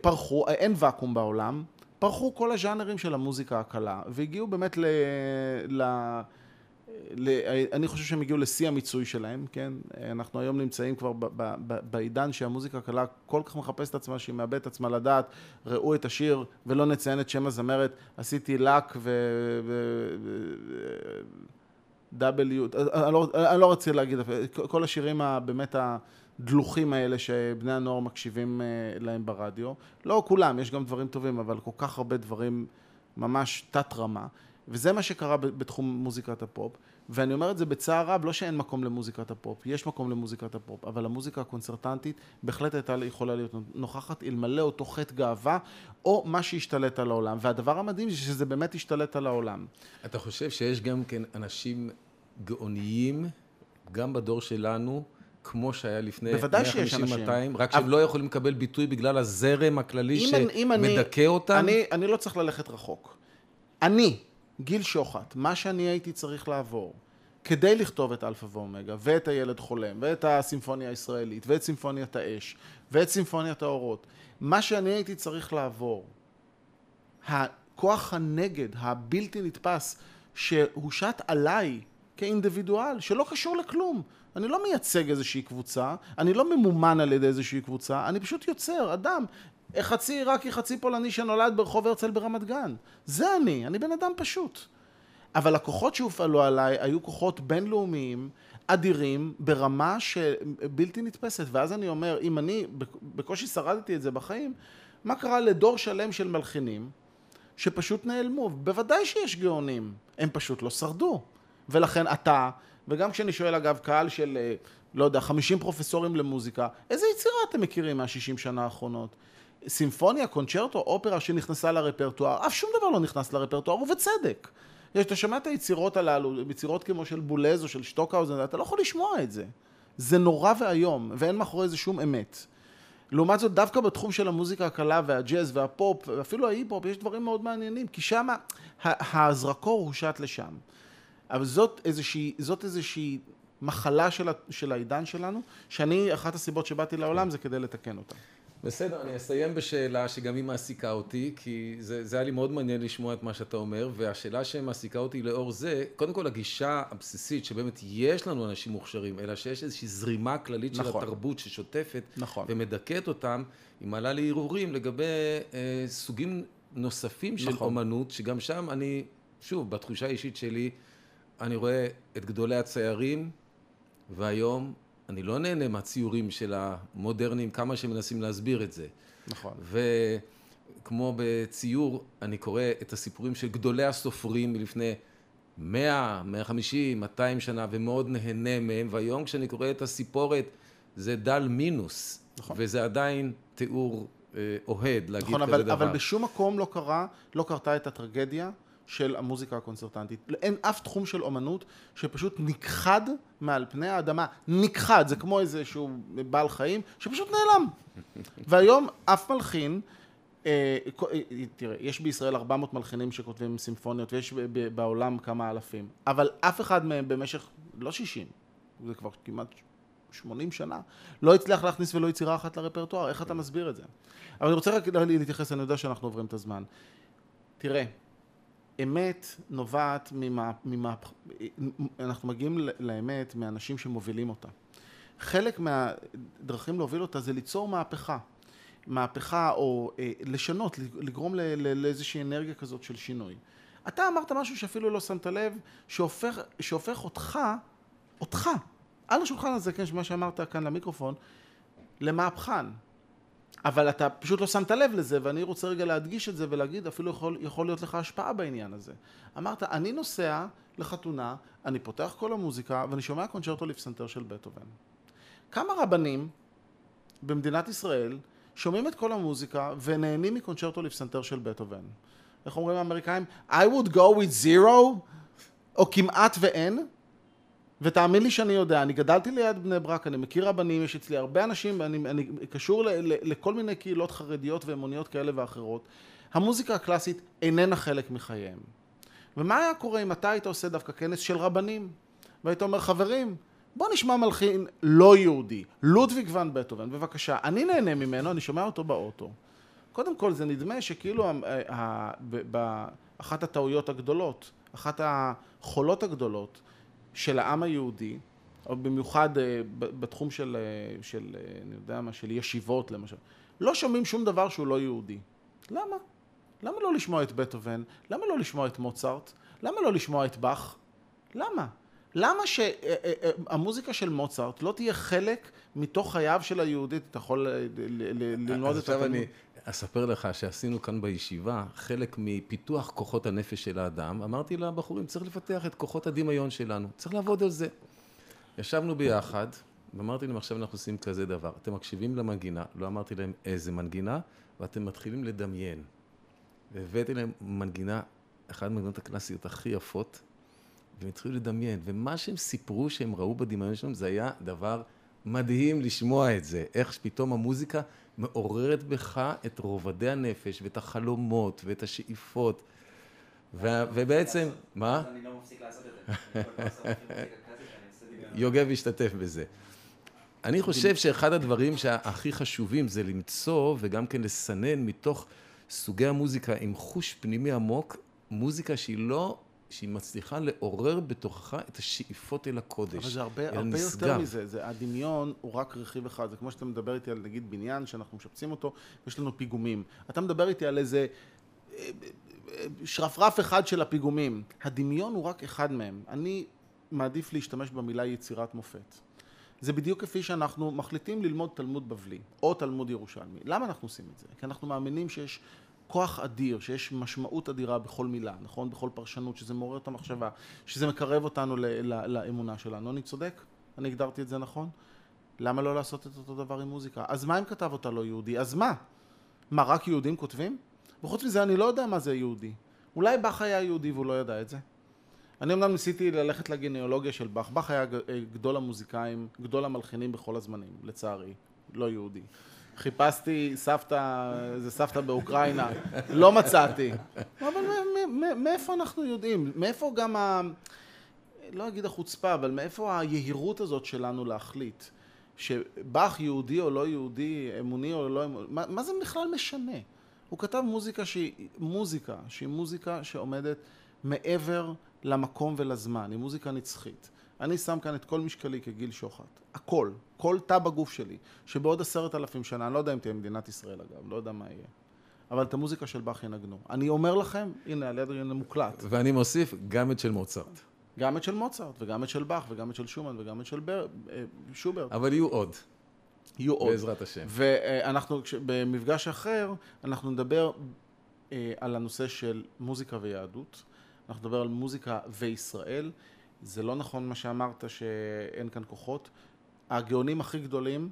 Speaker 2: פרחו, אין ואקום בעולם, פרחו כל הז'אנרים של המוזיקה הקלה, והגיעו באמת ל... ל... אני חושב שהם הגיעו לשיא המיצוי שלהם, כן? אנחנו היום נמצאים כבר בעידן שהמוזיקה הקלה כל כך מחפשת את עצמה, שהיא מאבדת את עצמה לדעת, ראו את השיר ולא נציין את שם הזמרת, עשיתי לק ו... W, אני לא, אני לא רוצה להגיד, כל השירים באמת הדלוחים האלה שבני הנוער מקשיבים אה, להם ברדיו, לא כולם, יש גם דברים טובים, אבל כל כך הרבה דברים ממש תת רמה. וזה מה שקרה בתחום מוזיקת הפופ, ואני אומר את זה בצער רב, לא שאין מקום למוזיקת הפופ, יש מקום למוזיקת הפופ, אבל המוזיקה הקונצרטנטית בהחלט הייתה יכולה להיות נוכחת אלמלא אותו חטא גאווה, או מה שהשתלט על העולם, והדבר המדהים זה שזה באמת השתלט על העולם.
Speaker 1: אתה חושב שיש גם כן אנשים גאוניים, גם בדור שלנו, כמו שהיה לפני 150-200, רק שהם אבל... לא יכולים לקבל ביטוי בגלל הזרם הכללי שמדכא אני, אותם?
Speaker 2: אני, אני לא צריך ללכת רחוק. אני, גיל שוחט, מה שאני הייתי צריך לעבור כדי לכתוב את אלפא ואומגה, ואת הילד חולם, ואת הסימפוניה הישראלית, ואת סימפוניית האש, ואת סימפוניית האורות, מה שאני הייתי צריך לעבור, הכוח הנגד הבלתי נתפס שהושת עליי כאינדיבידואל, שלא קשור לכלום. אני לא מייצג איזושהי קבוצה, אני לא ממומן על ידי איזושהי קבוצה, אני פשוט יוצר, אדם, חצי עיראקי, חצי פולני שנולד ברחוב הרצל ברמת גן. זה אני, אני בן אדם פשוט. אבל הכוחות שהופעלו עליי היו כוחות בינלאומיים, אדירים, ברמה שבלתי נתפסת. ואז אני אומר, אם אני בקושי שרדתי את זה בחיים, מה קרה לדור שלם של מלחינים שפשוט נעלמו? בוודאי שיש גאונים, הם פשוט לא שרדו. ולכן אתה, וגם כשאני שואל אגב קהל של, אה, לא יודע, 50 פרופסורים למוזיקה, איזה יצירה אתם מכירים מהשישים שנה האחרונות? סימפוניה, קונצ'רטו, אופרה שנכנסה לרפרטואר, אף שום דבר לא נכנס לרפרטואר, ובצדק. אתה שומע את היצירות הללו, יצירות כמו של בולז או של שטוקהאוזן, אתה לא יכול לשמוע את זה. זה נורא ואיום, ואין מאחורי זה שום אמת. לעומת זאת, דווקא בתחום של המוזיקה הקלה והג'אז והפופ, ואפילו ההיפ-הופ, יש דברים מאוד מעניינים, כי שם הזרקור הושת לשם. אבל זאת איזושהי, זאת איזושהי מחלה של, של העידן שלנו, שאני, אחת הסיבות שבאתי לעולם זה כדי לתקן אותה.
Speaker 1: בסדר, אני אסיים בשאלה שגם היא מעסיקה אותי, כי זה, זה היה לי מאוד מעניין לשמוע את מה שאתה אומר, והשאלה שמעסיקה אותי לאור זה, קודם כל הגישה הבסיסית שבאמת יש לנו אנשים מוכשרים, אלא שיש איזושהי זרימה כללית נכון. של התרבות ששוטפת נכון. ומדכאת אותם, היא מעלה לי הרהורים לגבי אה, סוגים נוספים של נכון. אומנות, שגם שם אני, שוב, בתחושה האישית שלי, אני רואה את גדולי הציירים, והיום אני לא נהנה מהציורים של המודרניים, כמה שמנסים להסביר את זה.
Speaker 2: נכון.
Speaker 1: וכמו בציור, אני קורא את הסיפורים של גדולי הסופרים מלפני 100, 150, 200 שנה, ומאוד נהנה מהם, והיום כשאני קורא את הסיפורת, זה דל מינוס,
Speaker 2: נכון.
Speaker 1: וזה עדיין תיאור אה, אוהד להגיד
Speaker 2: נכון,
Speaker 1: כזה
Speaker 2: אבל,
Speaker 1: דבר.
Speaker 2: אבל בשום מקום לא קרה, לא קרתה את הטרגדיה של המוזיקה הקונצרטנטית. אין אף תחום של אומנות שפשוט נכחד מעל פני האדמה. נכחד, זה כמו איזשהו בעל חיים שפשוט נעלם. והיום אף מלחין, אה, אה, תראה, יש בישראל 400 מלחינים שכותבים סימפוניות ויש בעולם כמה אלפים, אבל אף אחד מהם במשך, לא 60, זה כבר כמעט 80 שנה, לא הצליח להכניס ולא יצירה אחת לרפרטואר, איך אתה מסביר את זה? אבל אני רוצה רק להתייחס, אני יודע שאנחנו עוברים את הזמן. תראה, אמת נובעת ממה... ממה אנחנו מגיעים לאמת מאנשים שמובילים אותה. חלק מהדרכים להוביל אותה זה ליצור מהפכה. מהפכה או אה, לשנות, לגרום ל- ל- לאיזושהי אנרגיה כזאת של שינוי. אתה אמרת משהו שאפילו לא שמת לב, שהופך, שהופך אותך, אותך, על השולחן הזה, כן, מה שאמרת כאן למיקרופון, למהפכן. אבל אתה פשוט לא שמת לב לזה, ואני רוצה רגע להדגיש את זה ולהגיד, אפילו יכול, יכול להיות לך השפעה בעניין הזה. אמרת, אני נוסע לחתונה, אני פותח כל המוזיקה, ואני שומע קונצ'רטו לפסנתר של בטהובן. כמה רבנים במדינת ישראל שומעים את כל המוזיקה ונהנים מקונצ'רטו לפסנתר של בטהובן? איך אומרים האמריקאים? I would go with zero, או כמעט ואין, ותאמין לי שאני יודע, אני גדלתי ליד בני ברק, אני מכיר רבנים, יש אצלי הרבה אנשים, אני, אני קשור ל, ל, לכל מיני קהילות חרדיות ואמוניות כאלה ואחרות. המוזיקה הקלאסית איננה חלק מחייהם. ומה היה קורה אם אתה היית עושה דווקא כנס של רבנים? והיית אומר, חברים, בוא נשמע מלחין לא יהודי, לודוויג ון בטהובן, בבקשה, אני נהנה ממנו, אני שומע אותו באוטו. קודם כל, זה נדמה שכאילו ה- ה- ב- ב- אחת הטעויות הגדולות, אחת החולות הגדולות של העם היהודי, או במיוחד אה, בתחום של, אה, של, אה, אני יודע מה, של ישיבות למשל, לא שומעים שום דבר שהוא לא יהודי. למה? למה לא לשמוע את בטהובן? למה לא לשמוע את מוצרט? למה לא לשמוע את באך? למה? למה שהמוזיקה של מוצרט לא תהיה חלק מתוך חייו של היהודי? אתה יכול ללמוד את
Speaker 1: עכשיו
Speaker 2: התלמוד.
Speaker 1: אני אספר לך שעשינו כאן בישיבה חלק מפיתוח כוחות הנפש של האדם. אמרתי לבחורים, צריך לפתח את כוחות הדמיון שלנו, צריך לעבוד על זה. ישבנו ביחד, ואמרתי להם, עכשיו אנחנו עושים כזה דבר. אתם מקשיבים למנגינה, לא אמרתי להם איזה מנגינה, ואתם מתחילים לדמיין. והבאתי להם מנגינה, אחת המנגינות הקלאסיות הכי יפות, והם התחילו לדמיין. ומה שהם סיפרו שהם ראו בדמיון שלהם, זה היה דבר מדהים לשמוע את זה. איך פתאום המוזיקה מעוררת בך את רובדי הנפש, ואת החלומות, ואת השאיפות. ו- ובעצם, מה?
Speaker 3: אני לא מפסיק לעשות את זה.
Speaker 1: יוגב השתתף בזה. אני חושב שאחד הדברים שהכי חשובים זה למצוא וגם כן לסנן מתוך סוגי המוזיקה עם חוש פנימי עמוק, מוזיקה שהיא לא, שהיא מצליחה לעורר בתוכך את השאיפות אל הקודש.
Speaker 2: אבל זה הרבה, הרבה יותר. מזה, זה, הדמיון הוא רק רכיב אחד, זה כמו שאתה מדבר איתי על נגיד בניין שאנחנו משפצים אותו, יש לנו פיגומים. אתה מדבר איתי על איזה אה, אה, שרפרף אחד של הפיגומים. הדמיון הוא רק אחד מהם. אני מעדיף להשתמש במילה יצירת מופת. זה בדיוק כפי שאנחנו מחליטים ללמוד תלמוד בבלי, או תלמוד ירושלמי. למה אנחנו עושים את זה? כי אנחנו מאמינים שיש כוח אדיר, שיש משמעות אדירה בכל מילה, נכון? בכל פרשנות, שזה מעורר את המחשבה, שזה מקרב אותנו ל- ל- לאמונה שלנו. אני צודק? אני הגדרתי את זה נכון? למה לא לעשות את אותו דבר עם מוזיקה? אז מה אם כתב אותה לא יהודי? אז מה? מה, רק יהודים כותבים? וחוץ מזה, אני לא יודע מה זה יהודי. אולי באך היה יהודי והוא לא ידע את זה. אני אמנם ניסיתי ללכת לגניאולוגיה של באך. באך היה אה, גדול המוזיקאים, גדול המלחינים בכל הזמנים, לצערי. לא יהודי. חיפשתי סבתא, איזה סבתא באוקראינה, לא מצאתי. אבל מאיפה אנחנו יודעים? מאיפה גם ה... לא אגיד החוצפה, אבל מאיפה היהירות הזאת שלנו להחליט? שבאך יהודי או לא יהודי, אמוני או לא אמוני, מה, מה זה בכלל משנה? הוא כתב מוזיקה שהיא מוזיקה, שהיא מוזיקה שעומדת מעבר למקום ולזמן, היא מוזיקה נצחית. אני שם כאן את כל משקלי כגיל שוחט, הכל, כל תא בגוף שלי, שבעוד עשרת אלפים שנה, אני לא יודע אם תהיה מדינת ישראל אגב, לא יודע מה יהיה, אבל את המוזיקה של באך ינגנו. אני אומר לכם, הנה, על יד מוקלט.
Speaker 1: ואני מוסיף גם את של מוצרט.
Speaker 2: גם את של מוצרט, וגם את של באך, וגם את של שומן, וגם את של בר... אה, שוברט.
Speaker 1: אבל יהיו עוד,
Speaker 2: יהיו עוד.
Speaker 1: בעזרת השם.
Speaker 2: ואנחנו, במפגש אחר, אנחנו נדבר אה, על הנושא של מוזיקה ויהדות. אנחנו נדבר על מוזיקה וישראל. זה לא נכון מה שאמרת שאין כאן כוחות. הגאונים הכי גדולים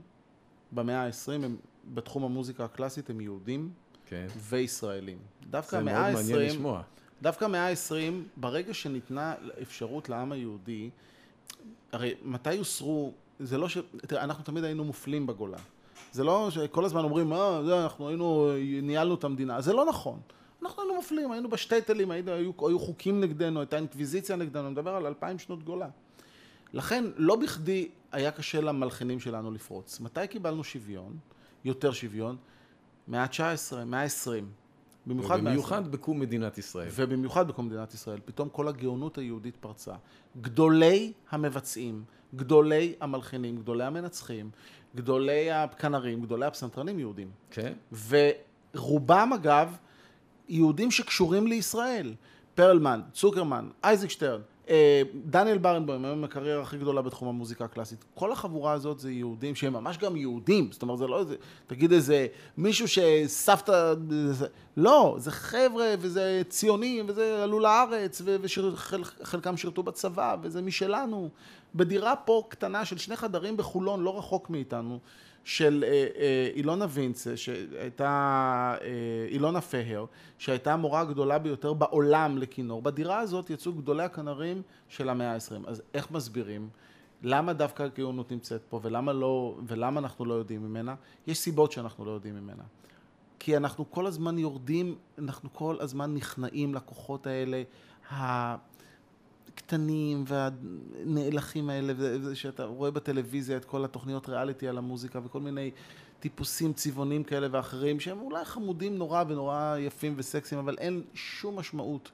Speaker 2: במאה ה-20 הם בתחום המוזיקה הקלאסית הם יהודים
Speaker 1: כן.
Speaker 2: וישראלים. דווקא
Speaker 1: זה
Speaker 2: המאה
Speaker 1: מאוד מעניין
Speaker 2: ה-20,
Speaker 1: לשמוע.
Speaker 2: דווקא המאה ה-20, ברגע שניתנה אפשרות לעם היהודי, הרי מתי יוסרו, זה לא ש... תראה, אנחנו תמיד היינו מופלים בגולה. זה לא שכל הזמן אומרים, אה, זה, אנחנו היינו, ניהלנו את המדינה. זה לא נכון. אנחנו היינו מופלים, היינו בשטייטלים, היינו, היו, היו חוקים נגדנו, הייתה אינקוויזיציה נגדנו, אני מדבר על אלפיים שנות גולה. לכן, לא בכדי היה קשה למלחינים שלנו לפרוץ. מתי קיבלנו שוויון, יותר שוויון? מאה ה-19, מאה ה-20. במיוחד מאה ה-20.
Speaker 1: במיוחד בקום מדינת ישראל.
Speaker 2: ובמיוחד בקום מדינת ישראל, פתאום כל הגאונות היהודית פרצה. גדולי המבצעים, גדולי המלחינים, גדולי המנצחים, גדולי הכנרים, גדולי הפסנתרנים יהודים.
Speaker 1: כן?
Speaker 2: ורובם אגב, יהודים שקשורים לישראל. פרלמן, צוקרמן, אייזק שטרן, דניאל ברנבוים, היום הקריירה הכי גדולה בתחום המוזיקה הקלאסית. כל החבורה הזאת זה יהודים שהם ממש גם יהודים. זאת אומרת, זה לא איזה, תגיד איזה מישהו שסבתא... לא, זה חבר'ה, וזה ציונים, וזה עלו לארץ, וחלקם שירתו בצבא, וזה משלנו. בדירה פה קטנה של שני חדרים בחולון, לא רחוק מאיתנו, של אה, אה, אילונה וינצה, שהייתה אה, אילונה פהר, שהייתה המורה הגדולה ביותר בעולם לכינור. בדירה הזאת יצאו גדולי הכנרים של המאה ה-20. אז איך מסבירים? למה דווקא הגאונות נמצאת פה, ולמה, לא, ולמה אנחנו לא יודעים ממנה? יש סיבות שאנחנו לא יודעים ממנה. כי אנחנו כל הזמן יורדים, אנחנו כל הזמן נכנעים לכוחות האלה, הקטנים והנאלחים האלה, שאתה רואה בטלוויזיה את כל התוכניות ריאליטי על המוזיקה וכל מיני טיפוסים צבעונים כאלה ואחרים, שהם אולי חמודים נורא ונורא יפים וסקסיים, אבל אין שום משמעות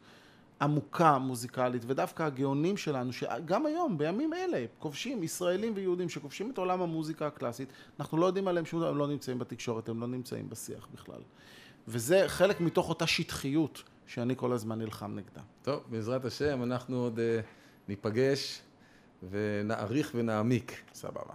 Speaker 2: עמוקה מוזיקלית, ודווקא הגאונים שלנו, שגם היום, בימים אלה, כובשים, ישראלים ויהודים שכובשים את עולם המוזיקה הקלאסית, אנחנו לא יודעים עליהם שום דבר, הם לא נמצאים בתקשורת, הם לא נמצאים בשיח בכלל. וזה חלק מתוך אותה שטחיות שאני כל הזמן נלחם נגדה.
Speaker 1: טוב, בעזרת השם, אנחנו עוד אה, ניפגש ונעריך ונעמיק.
Speaker 2: סבבה.